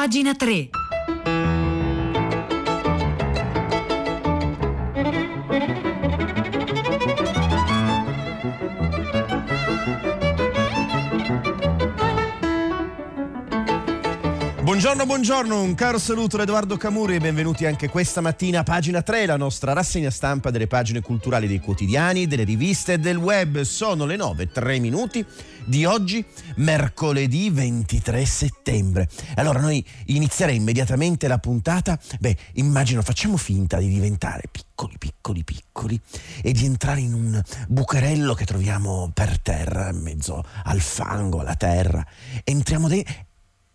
Pagina 3. Buongiorno, buongiorno, un caro saluto da Edoardo Camuri e benvenuti anche questa mattina a pagina 3, la nostra rassegna stampa delle pagine culturali dei quotidiani, delle riviste e del web. Sono le 9, 3 minuti di oggi, mercoledì 23 settembre. Allora noi inizierei immediatamente la puntata, beh, immagino facciamo finta di diventare piccoli, piccoli, piccoli e di entrare in un bucherello che troviamo per terra, in mezzo al fango, alla terra. Entriamo dentro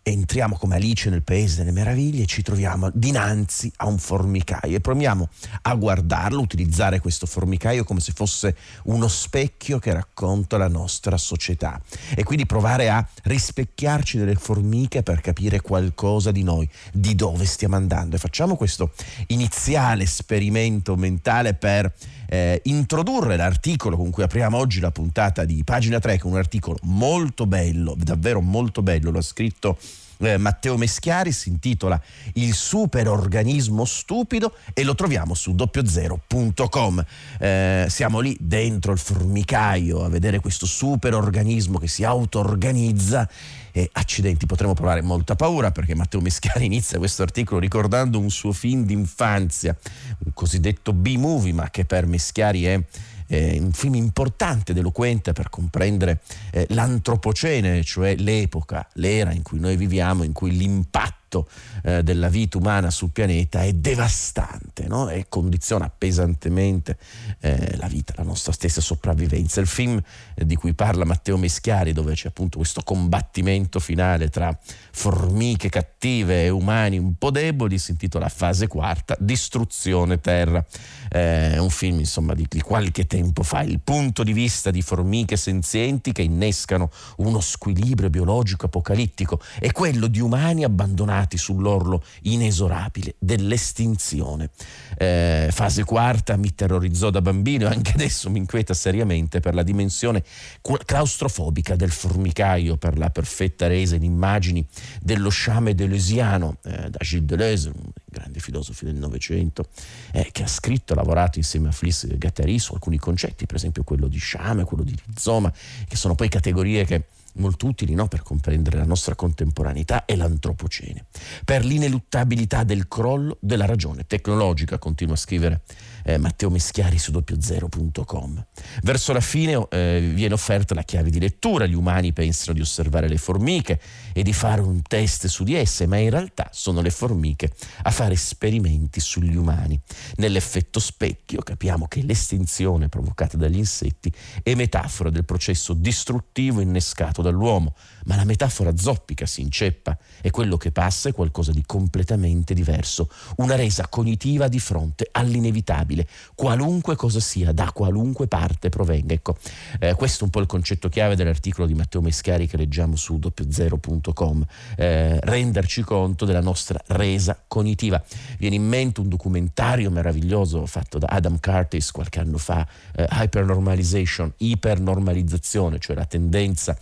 entriamo come Alice nel Paese delle Meraviglie e ci troviamo dinanzi a un formicaio e proviamo a guardarlo, utilizzare questo formicaio come se fosse uno specchio che racconta la nostra società. E quindi provare a rispecchiarci delle formiche per capire qualcosa di noi, di dove stiamo andando. E facciamo questo iniziale esperimento mentale per eh, introdurre l'articolo con cui apriamo oggi la puntata di pagina 3, che è un articolo molto bello, davvero molto bello, l'ha scritto eh, Matteo Meschiari, si intitola Il superorganismo stupido e lo troviamo su doppiozero.com. Eh, siamo lì dentro il formicaio a vedere questo superorganismo che si auto-organizza e accidenti potremmo provare molta paura perché Matteo Meschiari inizia questo articolo ricordando un suo film d'infanzia, un cosiddetto B-movie, ma che per Meschiari è eh, un film importante ed eloquente per comprendere eh, l'antropocene, cioè l'epoca, l'era in cui noi viviamo, in cui l'impatto impatto eh, della vita umana sul pianeta è devastante no? e condiziona pesantemente eh, la vita, la nostra stessa sopravvivenza. Il film eh, di cui parla Matteo Meschiari, dove c'è appunto questo combattimento finale tra formiche cattive e umani un po' deboli, si intitola Fase quarta, Distruzione Terra. Eh, è un film insomma di, di qualche tempo fa, il punto di vista di formiche senzienti che innescano uno squilibrio biologico apocalittico e quello di umani abbandonati fermati sull'orlo inesorabile dell'estinzione. Eh, fase quarta mi terrorizzò da bambino e anche adesso mi inquieta seriamente per la dimensione claustrofobica del formicaio, per la perfetta resa in immagini dello sciame deleusiano eh, da Gilles Deleuze, un grande filosofo del Novecento, eh, che ha scritto e lavorato insieme a Fliss Gattari su alcuni concetti, per esempio quello di sciame, quello di rizoma, che sono poi categorie che molto utili no? per comprendere la nostra contemporaneità e l'antropocene, per l'ineluttabilità del crollo della ragione tecnologica, continua a scrivere eh, Matteo Meschiari su doppiozero.com. Verso la fine eh, viene offerta la chiave di lettura, gli umani pensano di osservare le formiche e di fare un test su di esse, ma in realtà sono le formiche a fare esperimenti sugli umani. Nell'effetto specchio capiamo che l'estinzione provocata dagli insetti è metafora del processo distruttivo innescato dall'uomo, ma la metafora zoppica, si inceppa e quello che passa è qualcosa di completamente diverso, una resa cognitiva di fronte all'inevitabile, qualunque cosa sia, da qualunque parte provenga. Ecco, eh, questo è un po' il concetto chiave dell'articolo di Matteo Mescari che leggiamo su doppiozero.com, eh, renderci conto della nostra resa cognitiva. Viene in mente un documentario meraviglioso fatto da Adam Curtis qualche anno fa, eh, Hypernormalization, ipernormalizzazione, cioè la tendenza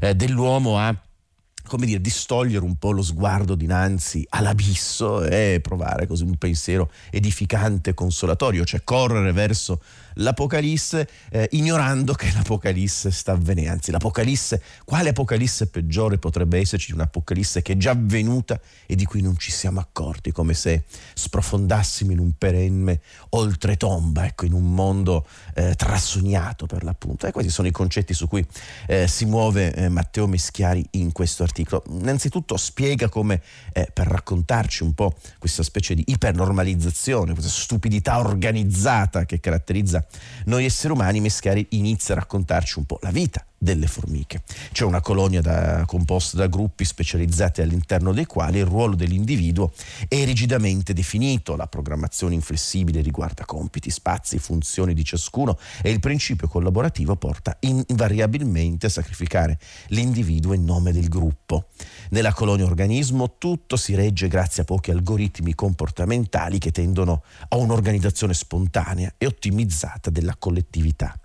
eh, dell'uomo a come dire, distogliere un po' lo sguardo dinanzi all'abisso e provare così un pensiero edificante, consolatorio, cioè correre verso l'Apocalisse eh, ignorando che l'Apocalisse sta avvenendo. Anzi, l'Apocalisse, quale Apocalisse peggiore potrebbe esserci di un'Apocalisse che è già avvenuta e di cui non ci siamo accorti, come se sprofondassimo in un perenne oltretomba, ecco, in un mondo eh, trasognato per l'appunto. E questi sono i concetti su cui eh, si muove eh, Matteo Meschiari in questo articolo. Innanzitutto spiega come, eh, per raccontarci un po' questa specie di ipernormalizzazione, questa stupidità organizzata che caratterizza noi esseri umani, Mescari inizia a raccontarci un po' la vita delle formiche. C'è una colonia da, composta da gruppi specializzati all'interno dei quali il ruolo dell'individuo è rigidamente definito, la programmazione inflessibile riguarda compiti, spazi, funzioni di ciascuno e il principio collaborativo porta invariabilmente a sacrificare l'individuo in nome del gruppo. Nella colonia organismo tutto si regge grazie a pochi algoritmi comportamentali che tendono a un'organizzazione spontanea e ottimizzata della collettività.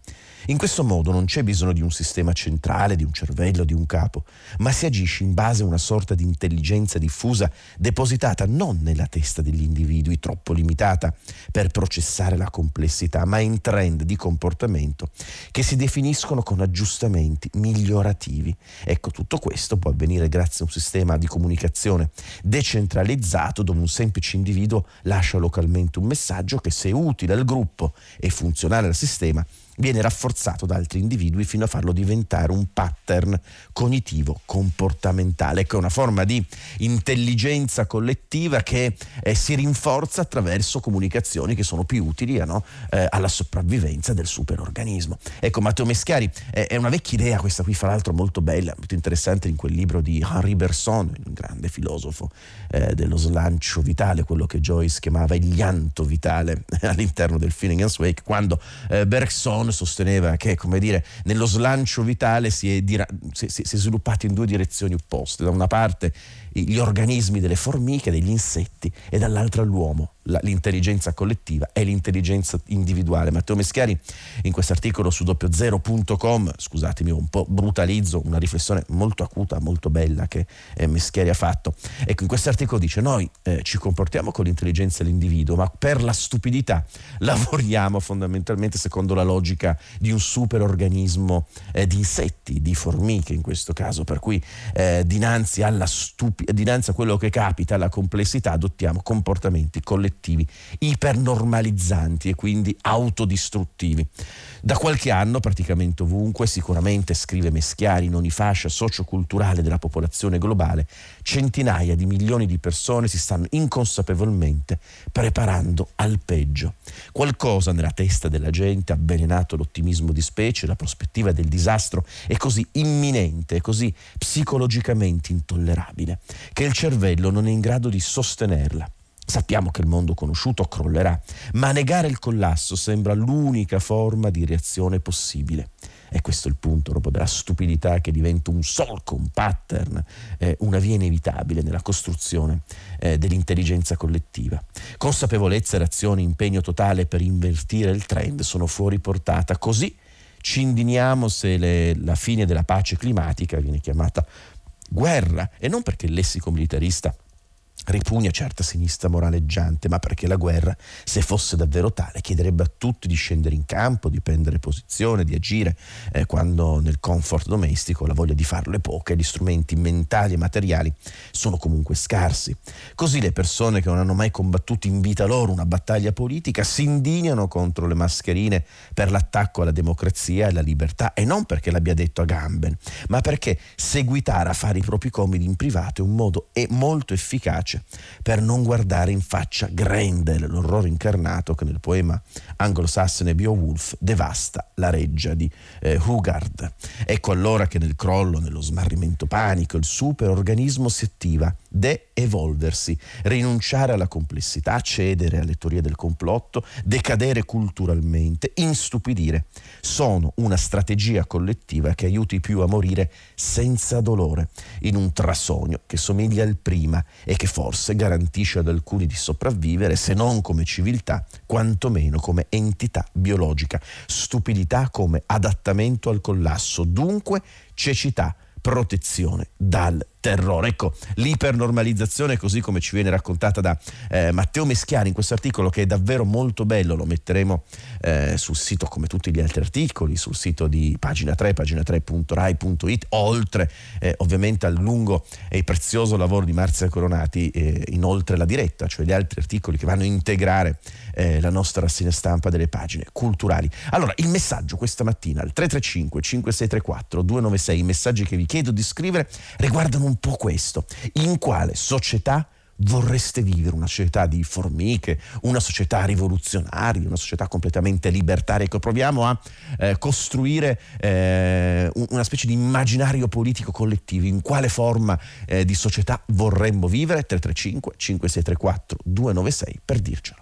In questo modo non c'è bisogno di un sistema centrale, di un cervello, di un capo, ma si agisce in base a una sorta di intelligenza diffusa depositata non nella testa degli individui, troppo limitata per processare la complessità, ma in trend di comportamento che si definiscono con aggiustamenti migliorativi. Ecco, tutto questo può avvenire grazie a un sistema di comunicazione decentralizzato dove un semplice individuo lascia localmente un messaggio che se utile al gruppo e funzionale al sistema viene rafforzato da altri individui fino a farlo diventare un pattern cognitivo comportamentale, ecco, è una forma di intelligenza collettiva che eh, si rinforza attraverso comunicazioni che sono più utili eh, no? eh, alla sopravvivenza del superorganismo. Ecco, Matteo Meschiari eh, è una vecchia idea, questa qui fra l'altro molto bella, molto interessante in quel libro di Henri Bergson, un grande filosofo eh, dello slancio vitale, quello che Joyce chiamava il llanto vitale all'interno del Finnegan's Wake, quando eh, Bergson sosteneva che, come dire, nello slancio vitale si è, dira- si, si, si è sviluppato in due direzioni opposte. Da una parte gli organismi delle formiche, degli insetti e dall'altra l'uomo, la, l'intelligenza collettiva e l'intelligenza individuale. Matteo Meschiari in questo articolo su doppiozero.com, scusatemi un po' brutalizzo, una riflessione molto acuta, molto bella che eh, Meschiari ha fatto. Ecco, in questo articolo dice noi eh, ci comportiamo con l'intelligenza dell'individuo, ma per la stupidità lavoriamo fondamentalmente secondo la logica di un superorganismo eh, di insetti, di formiche in questo caso, per cui eh, dinanzi alla stupidità dinanzi a quello che capita, alla complessità, adottiamo comportamenti collettivi ipernormalizzanti e quindi autodistruttivi. Da qualche anno, praticamente ovunque, sicuramente scrive Meschiari in ogni fascia socioculturale della popolazione globale, centinaia di milioni di persone si stanno inconsapevolmente preparando al peggio. Qualcosa nella testa della gente ha avvelenato l'ottimismo di specie, la prospettiva del disastro è così imminente, così psicologicamente intollerabile, che il cervello non è in grado di sostenerla. Sappiamo che il mondo conosciuto crollerà, ma negare il collasso sembra l'unica forma di reazione possibile. E questo è il punto proprio della stupidità che diventa un solco, un pattern, eh, una via inevitabile nella costruzione eh, dell'intelligenza collettiva. Consapevolezza, reazione, impegno totale per invertire il trend sono fuori portata. Così ci indigniamo se le, la fine della pace climatica viene chiamata guerra e non perché il lessico militarista ripugna certa sinistra moraleggiante, ma perché la guerra, se fosse davvero tale, chiederebbe a tutti di scendere in campo, di prendere posizione, di agire, eh, quando nel comfort domestico la voglia di farlo è poca e gli strumenti mentali e materiali sono comunque scarsi. Così le persone che non hanno mai combattuto in vita loro una battaglia politica si indignano contro le mascherine per l'attacco alla democrazia e alla libertà e non perché l'abbia detto a Gamben, ma perché seguitare a fare i propri comidi in privato è un modo molto efficace invece per non guardare in faccia Grendel, l'orrore incarnato che nel poema anglosassone Beowulf devasta la reggia di eh, Hugard. Ecco allora che nel crollo, nello smarrimento panico, il superorganismo si attiva de-evolversi, rinunciare alla complessità, cedere alle teorie del complotto, decadere culturalmente, instupidire. Sono una strategia collettiva che aiuti più a morire senza dolore, in un trasogno che somiglia al prima e che forse garantisce ad alcuni di sopravvivere, se non come civiltà, quantomeno come entità biologica. Stupidità come adattamento al collasso, dunque cecità, protezione dal terrore. Ecco, l'ipernormalizzazione così come ci viene raccontata da eh, Matteo Meschiani in questo articolo che è davvero molto bello, lo metteremo eh, sul sito come tutti gli altri articoli, sul sito di pagina 3, pagina3.rai.it, oltre eh, ovviamente al lungo e prezioso lavoro di Marzia Coronati, eh, inoltre la diretta, cioè gli altri articoli che vanno a integrare eh, la nostra rassegna stampa delle pagine culturali. Allora, il messaggio questa mattina al 335 5634 296, i messaggi che vi chiedo di scrivere riguardano un un po' questo. In quale società vorreste vivere? Una società di formiche, una società rivoluzionaria, una società completamente libertaria? Ecco, proviamo a eh, costruire eh, una specie di immaginario politico collettivo. In quale forma eh, di società vorremmo vivere? 335 5634 296 per dircelo.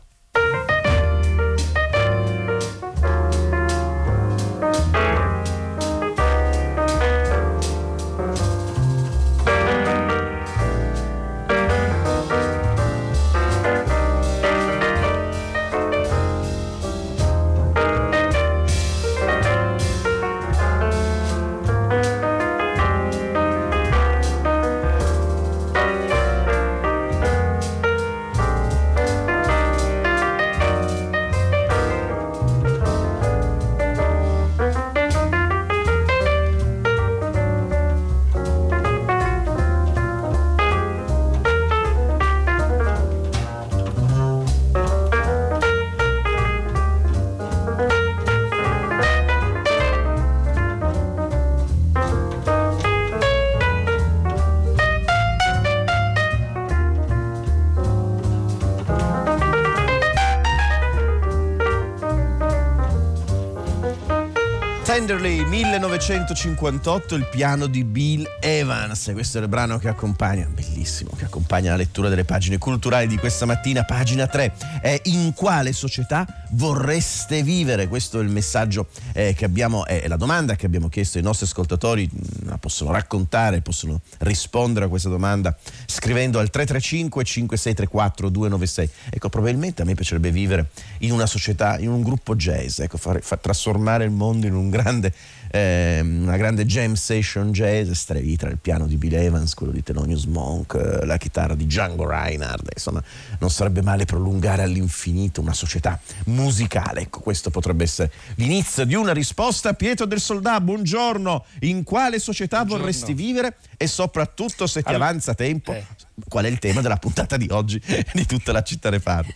1958 il piano di Bill Evans. Questo è il brano che accompagna bellissimo che accompagna la lettura delle pagine culturali di questa mattina pagina 3 è in quale società vorreste vivere? Questo è il messaggio eh, che abbiamo è la domanda che abbiamo chiesto ai nostri ascoltatori mm, la possono raccontare possono rispondere a questa domanda scrivendo al 335 5634 296 ecco probabilmente a me piacerebbe vivere in una società in un gruppo jazz ecco far, far trasformare il mondo in un grande, eh, una grande jam session jazz, estremi tra il piano di Bill Evans, quello di Thelonious Monk, eh, la chitarra di Django Reinhardt, insomma non sarebbe male prolungare all'infinito una società musicale. Ecco, questo potrebbe essere l'inizio di una risposta. Pietro del Soldà, buongiorno, in quale società buongiorno. vorresti vivere e soprattutto se ti allora, avanza tempo, eh. qual è il tema della puntata di oggi di tutta la città ne parla?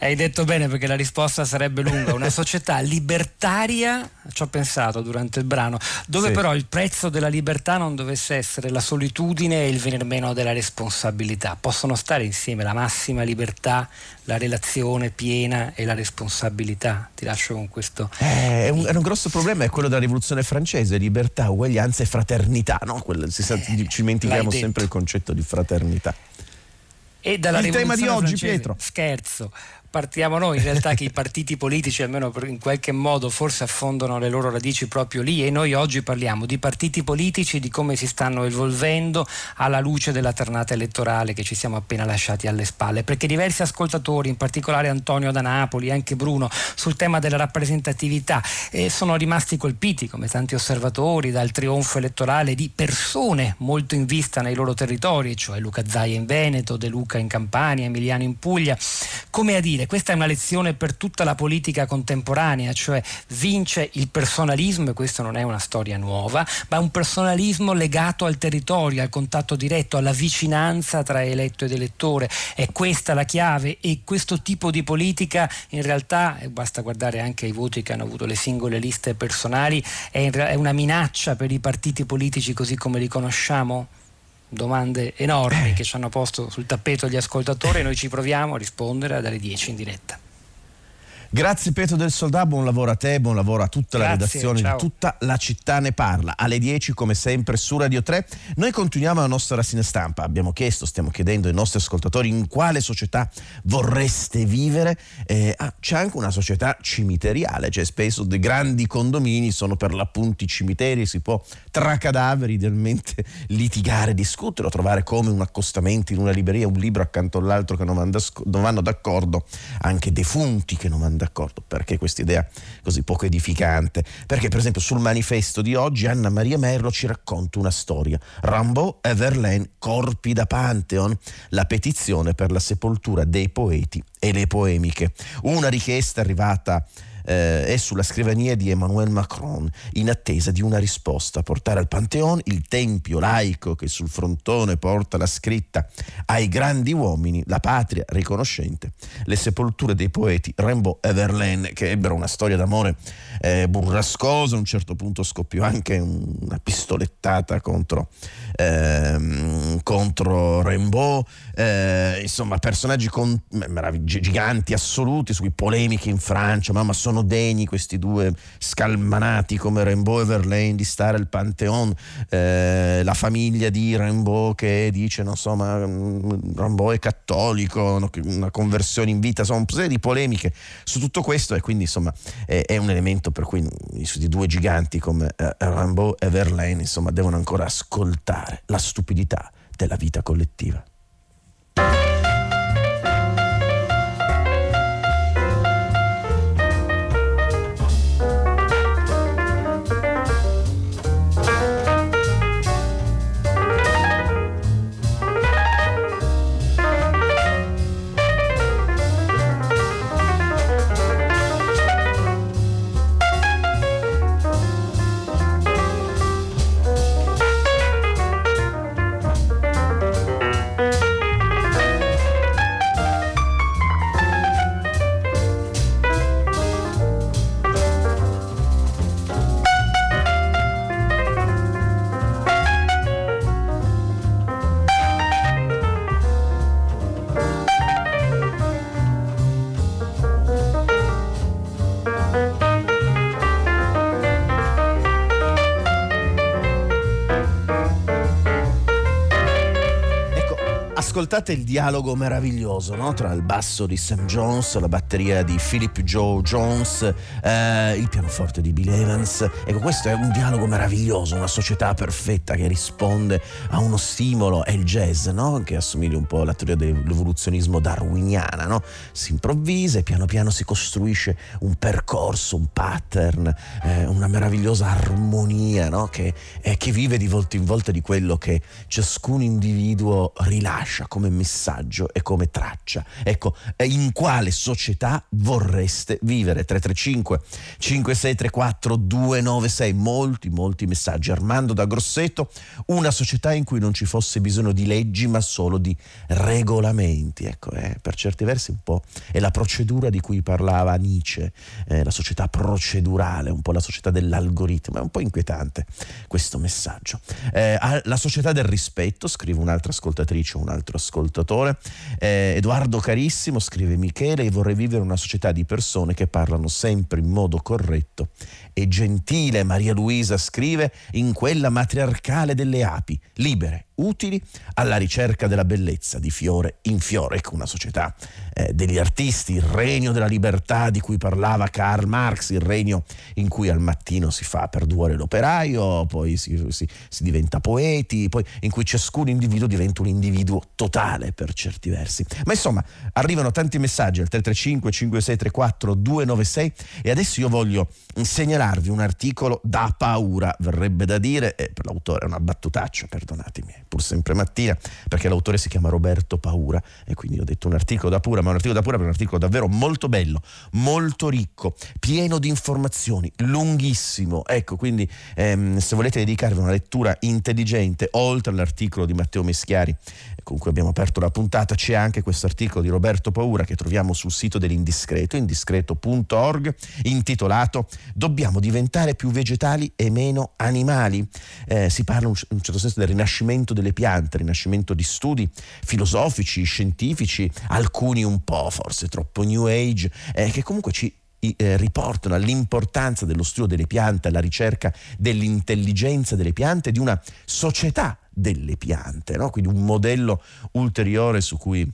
Hai detto bene perché la risposta sarebbe lunga. Una società libertaria, ci ho pensato durante il brano, dove sì. però il prezzo della libertà non dovesse essere la solitudine e il venir meno della responsabilità. Possono stare insieme la massima libertà, la relazione piena e la responsabilità. Ti lascio con questo. Eh, è, un, è, un, grosso problema, è quello della rivoluzione francese, libertà, uguaglianza e fraternità. No? Quello, eh, ci dimentichiamo sempre il concetto di fraternità. E dalla il tema di oggi, Pietro. Scherzo partiamo noi, in realtà che i partiti politici almeno in qualche modo forse affondano le loro radici proprio lì e noi oggi parliamo di partiti politici, di come si stanno evolvendo alla luce della tornata elettorale che ci siamo appena lasciati alle spalle, perché diversi ascoltatori, in particolare Antonio da Napoli, anche Bruno, sul tema della rappresentatività eh, sono rimasti colpiti, come tanti osservatori, dal trionfo elettorale di persone molto in vista nei loro territori, cioè Luca Zaia in Veneto, De Luca in Campania, Emiliano in Puglia, come a dire dire, questa è una lezione per tutta la politica contemporanea, cioè vince il personalismo, e questa non è una storia nuova, ma un personalismo legato al territorio, al contatto diretto, alla vicinanza tra eletto ed elettore. È questa la chiave e questo tipo di politica in realtà, basta guardare anche i voti che hanno avuto le singole liste personali, è una minaccia per i partiti politici così come li conosciamo? Domande enormi eh. che ci hanno posto sul tappeto gli ascoltatori e noi ci proviamo a rispondere dalle 10 in diretta. Grazie Pietro del Soldà, buon lavoro a te, buon lavoro a tutta Grazie, la redazione ciao. di tutta la città ne parla. Alle 10 come sempre su Radio 3 noi continuiamo la nostra rassegna stampa. Abbiamo chiesto, stiamo chiedendo ai nostri ascoltatori in quale società vorreste vivere. Eh, ah, c'è anche una società cimiteriale, cioè spesso dei grandi condomini sono per l'appunto i cimiteri, si può tra cadaveri idealmente litigare, discutere o trovare come un accostamento in una libreria, un libro accanto all'altro che non vanno d'accordo, anche defunti che non vanno d'accordo. Perché questa idea così poco edificante? Perché per esempio sul manifesto di oggi Anna Maria Merlo ci racconta una storia. Rambo e Verlaine, corpi da Pantheon, la petizione per la sepoltura dei poeti e le poemiche. Una richiesta arrivata eh, è sulla scrivania di Emmanuel Macron in attesa di una risposta. Portare al Pantheon il tempio laico che sul frontone porta la scritta ai grandi uomini, la patria riconoscente, le sepolture dei poeti Rimbaud e Verlaine che ebbero una storia d'amore eh, burrascosa, a un certo punto scoppiò anche una pistolettata contro, ehm, contro Rimbaud, eh, insomma personaggi con, giganti assoluti sui polemiche in Francia, ma sono sono degni questi due scalmanati come Rimbaud e Verlaine di stare al Pantheon, eh, la famiglia di Rimbaud che dice, non so, ma mm, Rimbaud è cattolico, una conversione in vita, insomma, un serie di polemiche su tutto questo e quindi insomma è, è un elemento per cui i due giganti come eh, Rimbaud e Verlaine insomma devono ancora ascoltare la stupidità della vita collettiva. Ascoltate il dialogo meraviglioso no? tra il basso di Sam Jones, la batteria di Philip Joe Jones, eh, il pianoforte di Bill Evans. Ecco, questo è un dialogo meraviglioso, una società perfetta che risponde a uno stimolo. È il jazz, no? che assomiglia un po' alla teoria dell'evoluzionismo darwiniana. No? Si improvvisa e piano piano si costruisce un percorso, un pattern, eh, una meravigliosa armonia che, eh, che vive di volta in volta di quello che ciascun individuo rilascia come messaggio e come traccia. Ecco, in quale società vorreste vivere? 335 5634 296, molti, molti messaggi. Armando da Grosseto, una società in cui non ci fosse bisogno di leggi ma solo di regolamenti. Ecco, eh, per certi versi un po' è la procedura di cui parlava Nietzsche, eh, la società procedurale, un po' la società dell'algoritmo, è un po' inquietante questo messaggio. Eh, la società del rispetto, scrive un'altra ascoltatrice, un altro ascoltatore. Eh, Edoardo Carissimo scrive Michele, vorrei vivere una società di persone che parlano sempre in modo corretto e gentile. Maria Luisa scrive in quella matriarcale delle api, libere, utili alla ricerca della bellezza di fiore in fiore. Ecco una società eh, degli artisti, il regno della libertà di cui parlava Karl Marx, il regno in cui al mattino si fa per due ore l'operaio, poi si, si, si diventa poeti, poi in cui ciascun individuo diventa un individuo totale per certi versi. Ma insomma, arrivano tanti messaggi al 335 5634 296 e adesso io voglio segnalarvi un articolo da paura, verrebbe da dire, e per l'autore è una battutaccia, perdonatemi, pur sempre mattina, perché l'autore si chiama Roberto Paura e quindi ho detto un articolo da pura, ma un articolo da pura per un articolo davvero molto bello, molto ricco, pieno di informazioni, lunghissimo. Ecco, quindi ehm, se volete dedicarvi a una lettura intelligente, oltre all'articolo di Matteo Meschiari con cui abbiamo aperto la puntata, c'è anche questo articolo di Roberto Paura che troviamo sul sito dell'Indiscreto, indiscreto.org, intitolato Dobbiamo diventare più vegetali e meno animali. Eh, si parla in un certo senso del rinascimento delle piante, rinascimento di studi filosofici, scientifici, alcuni un po' forse troppo new age, eh, che comunque ci eh, riportano all'importanza dello studio delle piante, alla ricerca dell'intelligenza delle piante, di una società delle piante, no? quindi un modello ulteriore su cui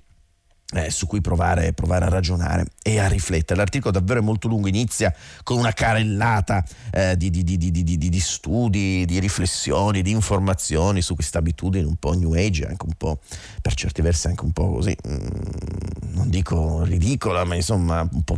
eh, su cui provare, provare, a ragionare e a riflettere. L'articolo davvero è molto lungo, inizia con una carellata eh, di, di, di, di, studi, di riflessioni, di informazioni su questa abitudine un po' new age, anche un po' per certi versi anche un po' così, mm, non dico ridicola, ma insomma un po'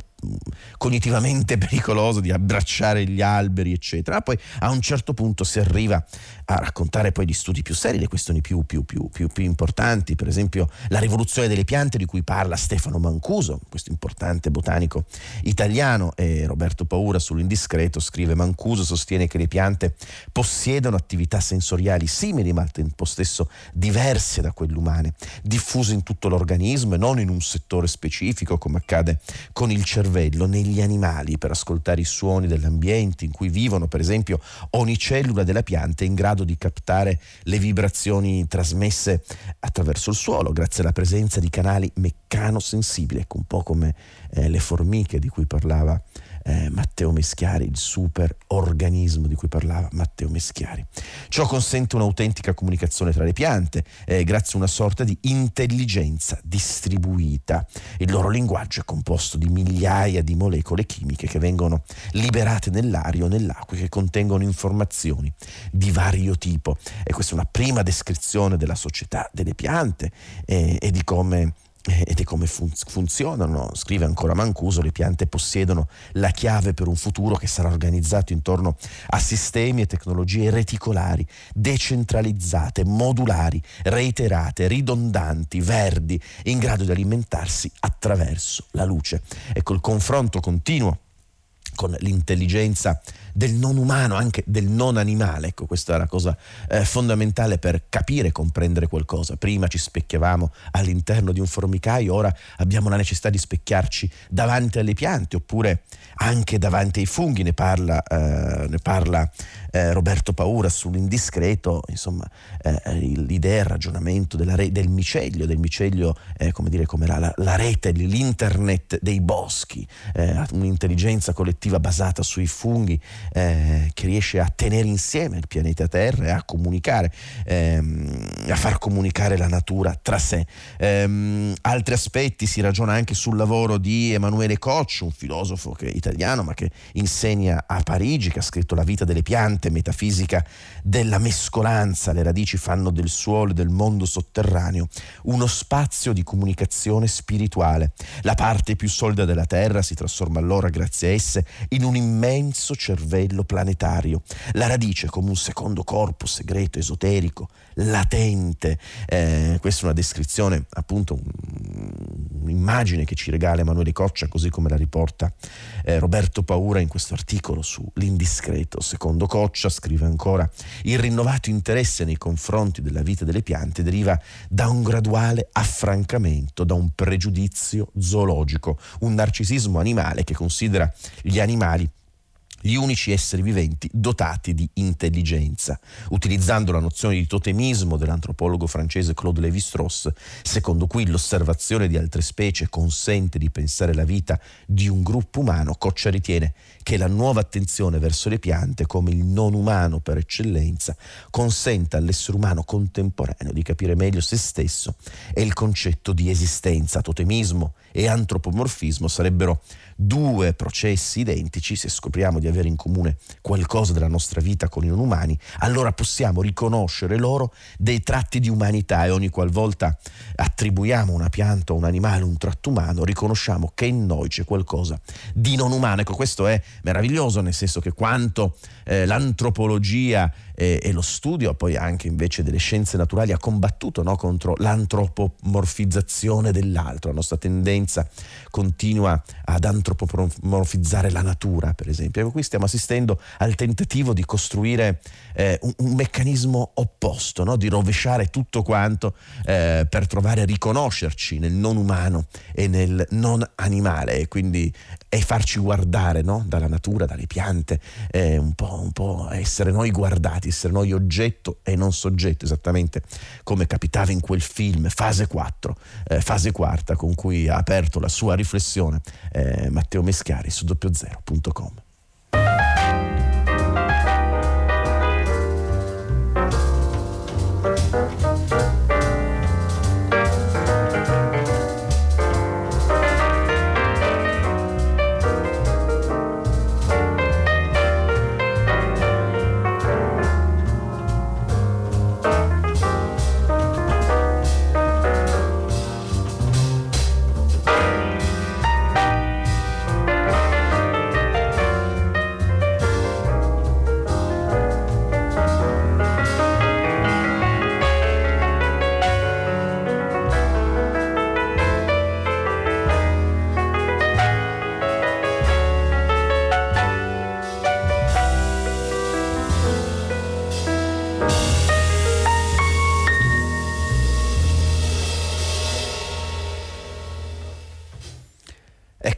cognitivamente pericoloso di abbracciare gli alberi, eccetera. Poi a un certo punto si arriva a raccontare poi di studi più seri, le questioni più, più, più, più, importanti, per esempio la rivoluzione delle piante di cui parla Stefano Mancuso, questo importante botanico italiano, e Roberto Paura sull'indiscreto scrive Mancuso sostiene che le piante possiedono attività sensoriali simili ma al tempo stesso diverse da quelle umane, diffuse in tutto l'organismo e non in un settore specifico come accade con il cervello cervello negli animali per ascoltare i suoni dell'ambiente in cui vivono, per esempio ogni cellula della pianta è in grado di captare le vibrazioni trasmesse attraverso il suolo grazie alla presenza di canali meccanosensibili, ecco un po' come eh, le formiche di cui parlava eh, Matteo Meschiari, il super organismo di cui parlava Matteo Meschiari. Ciò consente un'autentica comunicazione tra le piante, eh, grazie a una sorta di intelligenza distribuita. Il loro linguaggio è composto di migliaia di molecole chimiche che vengono liberate nell'aria o nell'acqua e che contengono informazioni di vario tipo. E questa è una prima descrizione della società delle piante eh, e di come ed è come fun- funzionano. Scrive ancora Mancuso, le piante possiedono la chiave per un futuro che sarà organizzato intorno a sistemi e tecnologie reticolari, decentralizzate, modulari, reiterate, ridondanti, verdi, in grado di alimentarsi attraverso la luce. Ecco il confronto continuo con l'intelligenza del non umano, anche del non animale. Ecco, questa è la cosa eh, fondamentale per capire e comprendere qualcosa. Prima ci specchiavamo all'interno di un formicaio, ora abbiamo la necessità di specchiarci davanti alle piante oppure anche davanti ai funghi. Ne parla, eh, ne parla eh, Roberto Paura sull'indiscreto, insomma, eh, l'idea, il ragionamento re, del micelio, del micelio eh, come dire, come la, la, rete, l'internet dei boschi, eh, un'intelligenza collettiva basata sui funghi eh, che riesce a tenere insieme il pianeta Terra e a comunicare, ehm, a far comunicare la natura tra sé. Ehm, altri aspetti si ragiona anche sul lavoro di Emanuele Coccio, un filosofo che, italiano ma che insegna a Parigi, che ha scritto La vita delle piante, metafisica della mescolanza, le radici fanno del suolo e del mondo sotterraneo uno spazio di comunicazione spirituale. La parte più solida della Terra si trasforma allora, grazie a esse, in un immenso cervello planetario. La radice come un secondo corpo segreto, esoterico, latente. Eh, questa è una descrizione, appunto, un'immagine che ci regala Emanuele Coccia, così come la riporta eh, Roberto Paura in questo articolo su L'indiscreto. Secondo Coccia, scrive ancora, il rinnovato interesse nei confronti della vita delle piante deriva da un graduale affrancamento, da un pregiudizio zoologico, un narcisismo animale che considera gli animali gli unici esseri viventi dotati di intelligenza. Utilizzando la nozione di totemismo dell'antropologo francese Claude Lévi-Strauss, secondo cui l'osservazione di altre specie consente di pensare la vita di un gruppo umano, Coccia ritiene che la nuova attenzione verso le piante come il non umano per eccellenza consenta all'essere umano contemporaneo di capire meglio se stesso e il concetto di esistenza. Totemismo e antropomorfismo sarebbero due processi identici, se scopriamo di avere in comune qualcosa della nostra vita con i non umani, allora possiamo riconoscere loro dei tratti di umanità e ogni qualvolta attribuiamo una pianta un animale un tratto umano, riconosciamo che in noi c'è qualcosa di non umano. Ecco, questo è meraviglioso, nel senso che quanto eh, l'antropologia eh, e lo studio poi anche invece delle scienze naturali ha combattuto no, contro l'antropomorfizzazione dell'altro, la nostra tendenza continua ad antropomorfizzare la natura, per esempio. E qui stiamo assistendo al tentativo di costruire eh, un, un, meccanismo opposto, no? di rovesciare tutto quanto eh, per trovare a riconoscerci nel non umano e nel non animale e quindi e farci guardare no? dalla natura, dalle piante, eh, un, po', un po' essere noi guardati, essere noi oggetto e non soggetto, esattamente come capitava in quel film Fase 4, eh, fase quarta, con cui ha aperto la sua riflessione eh, Matteo Meschiari su doppiozero.com.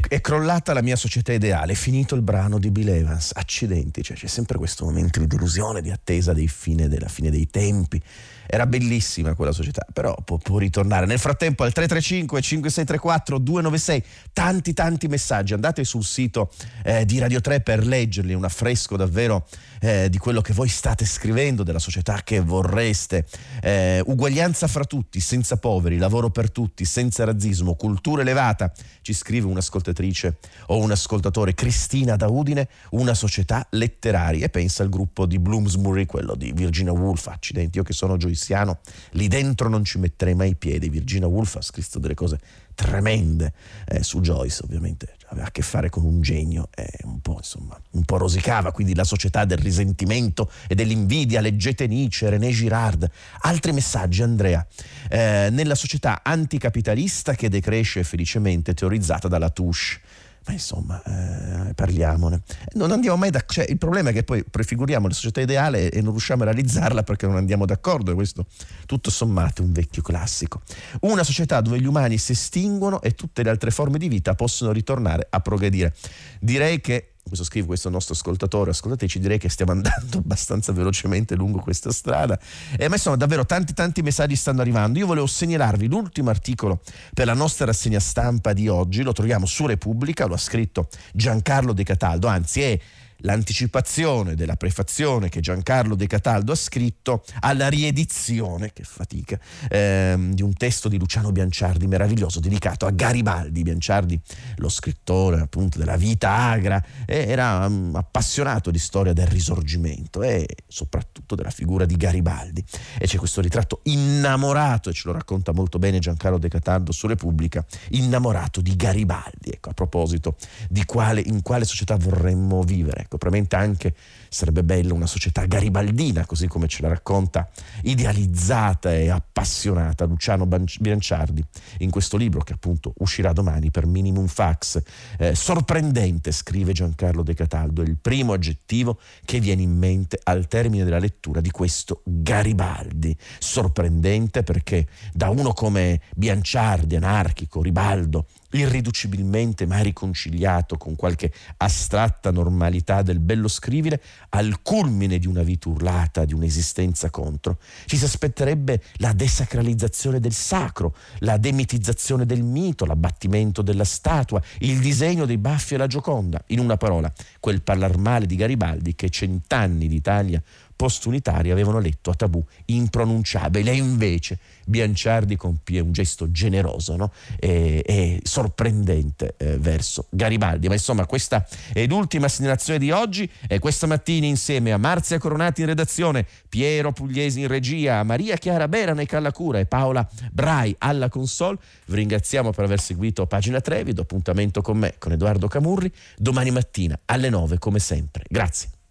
crollata la mia società ideale, è finito il brano di Bill Evans, accidenti, cioè c'è sempre questo momento di delusione, di attesa fine, della fine dei tempi. Era bellissima quella società, però può, può ritornare. Nel frattempo al 335 5634 296 tanti tanti messaggi, andate sul sito eh, di Radio 3 per leggerli, un affresco davvero eh, di quello che voi state scrivendo, della società che vorreste. Eh, uguaglianza fra tutti, senza poveri, lavoro per tutti, senza razzismo, cultura elevata, ci scrive un'ascoltatrice o un ascoltatore, Cristina da Udine, una società letteraria. E pensa al gruppo di Bloomsbury, quello di Virginia Woolf, accidenti, io che sono joyciano, lì dentro non ci metterei mai i piedi, Virginia Woolf ha scritto delle cose tremende eh, su Joyce, ovviamente aveva a che fare con un genio e un po', insomma, un po' rosicava, quindi la società del risentimento e dell'invidia, leggete Nietzsche, René Girard. Altri messaggi, Andrea, eh, nella società anticapitalista che decresce felicemente teorizzata dalla Touche ma insomma, eh, parliamone. Non andiamo mai d'accordo. Cioè, il problema è che poi prefiguriamo la società ideale e non riusciamo a realizzarla perché non andiamo d'accordo. E questo, tutto sommato, è un vecchio classico. Una società dove gli umani si estinguono e tutte le altre forme di vita possono ritornare a progredire. Direi che questo scrive questo nostro ascoltatore, ascoltateci, direi che stiamo andando abbastanza velocemente lungo questa strada. E a me sono davvero tanti tanti messaggi stanno arrivando. Io volevo segnalarvi l'ultimo articolo per la nostra rassegna stampa di oggi, lo troviamo su Repubblica, lo ha scritto Giancarlo De Cataldo, anzi è l'anticipazione della prefazione che Giancarlo De Cataldo ha scritto alla riedizione, che fatica, ehm, di un testo di Luciano Bianciardi meraviglioso dedicato a Garibaldi. Bianciardi, lo scrittore appunto della vita agra, era um, appassionato di storia del risorgimento e soprattutto della figura di Garibaldi. E c'è questo ritratto innamorato, e ce lo racconta molto bene Giancarlo De Cataldo su Repubblica, innamorato di Garibaldi. Ecco, a proposito di quale, in quale società vorremmo vivere. Probabilmente anche sarebbe bella una società garibaldina, così come ce la racconta idealizzata e appassionata Luciano Bianciardi in questo libro che appunto uscirà domani per Minimum Fax. Eh, sorprendente, scrive Giancarlo De Cataldo, è il primo aggettivo che viene in mente al termine della lettura di questo Garibaldi. Sorprendente perché da uno come Bianciardi, anarchico, ribaldo, irriducibilmente mai riconciliato con qualche astratta normalità del bello scrivere, al culmine di una vita urlata, di un'esistenza contro, ci si aspetterebbe la desacralizzazione del sacro, la demitizzazione del mito, l'abbattimento della statua, il disegno dei baffi e la Gioconda. In una parola, quel parlar male di Garibaldi che cent'anni d'Italia post-unitari avevano letto a tabù impronunciabile e invece Bianciardi compie un gesto generoso no? e, e, sorprendente eh, verso Garibaldi. Ma insomma questa è l'ultima segnalazione di oggi e questa mattina insieme a Marzia Coronati in redazione, Piero Pugliesi in regia, Maria Chiara Berana e Callacura e Paola Brai alla console. Vi ringraziamo per aver seguito Pagina 3, vi do appuntamento con me, con Edoardo Camurri, domani mattina alle 9 come sempre. Grazie.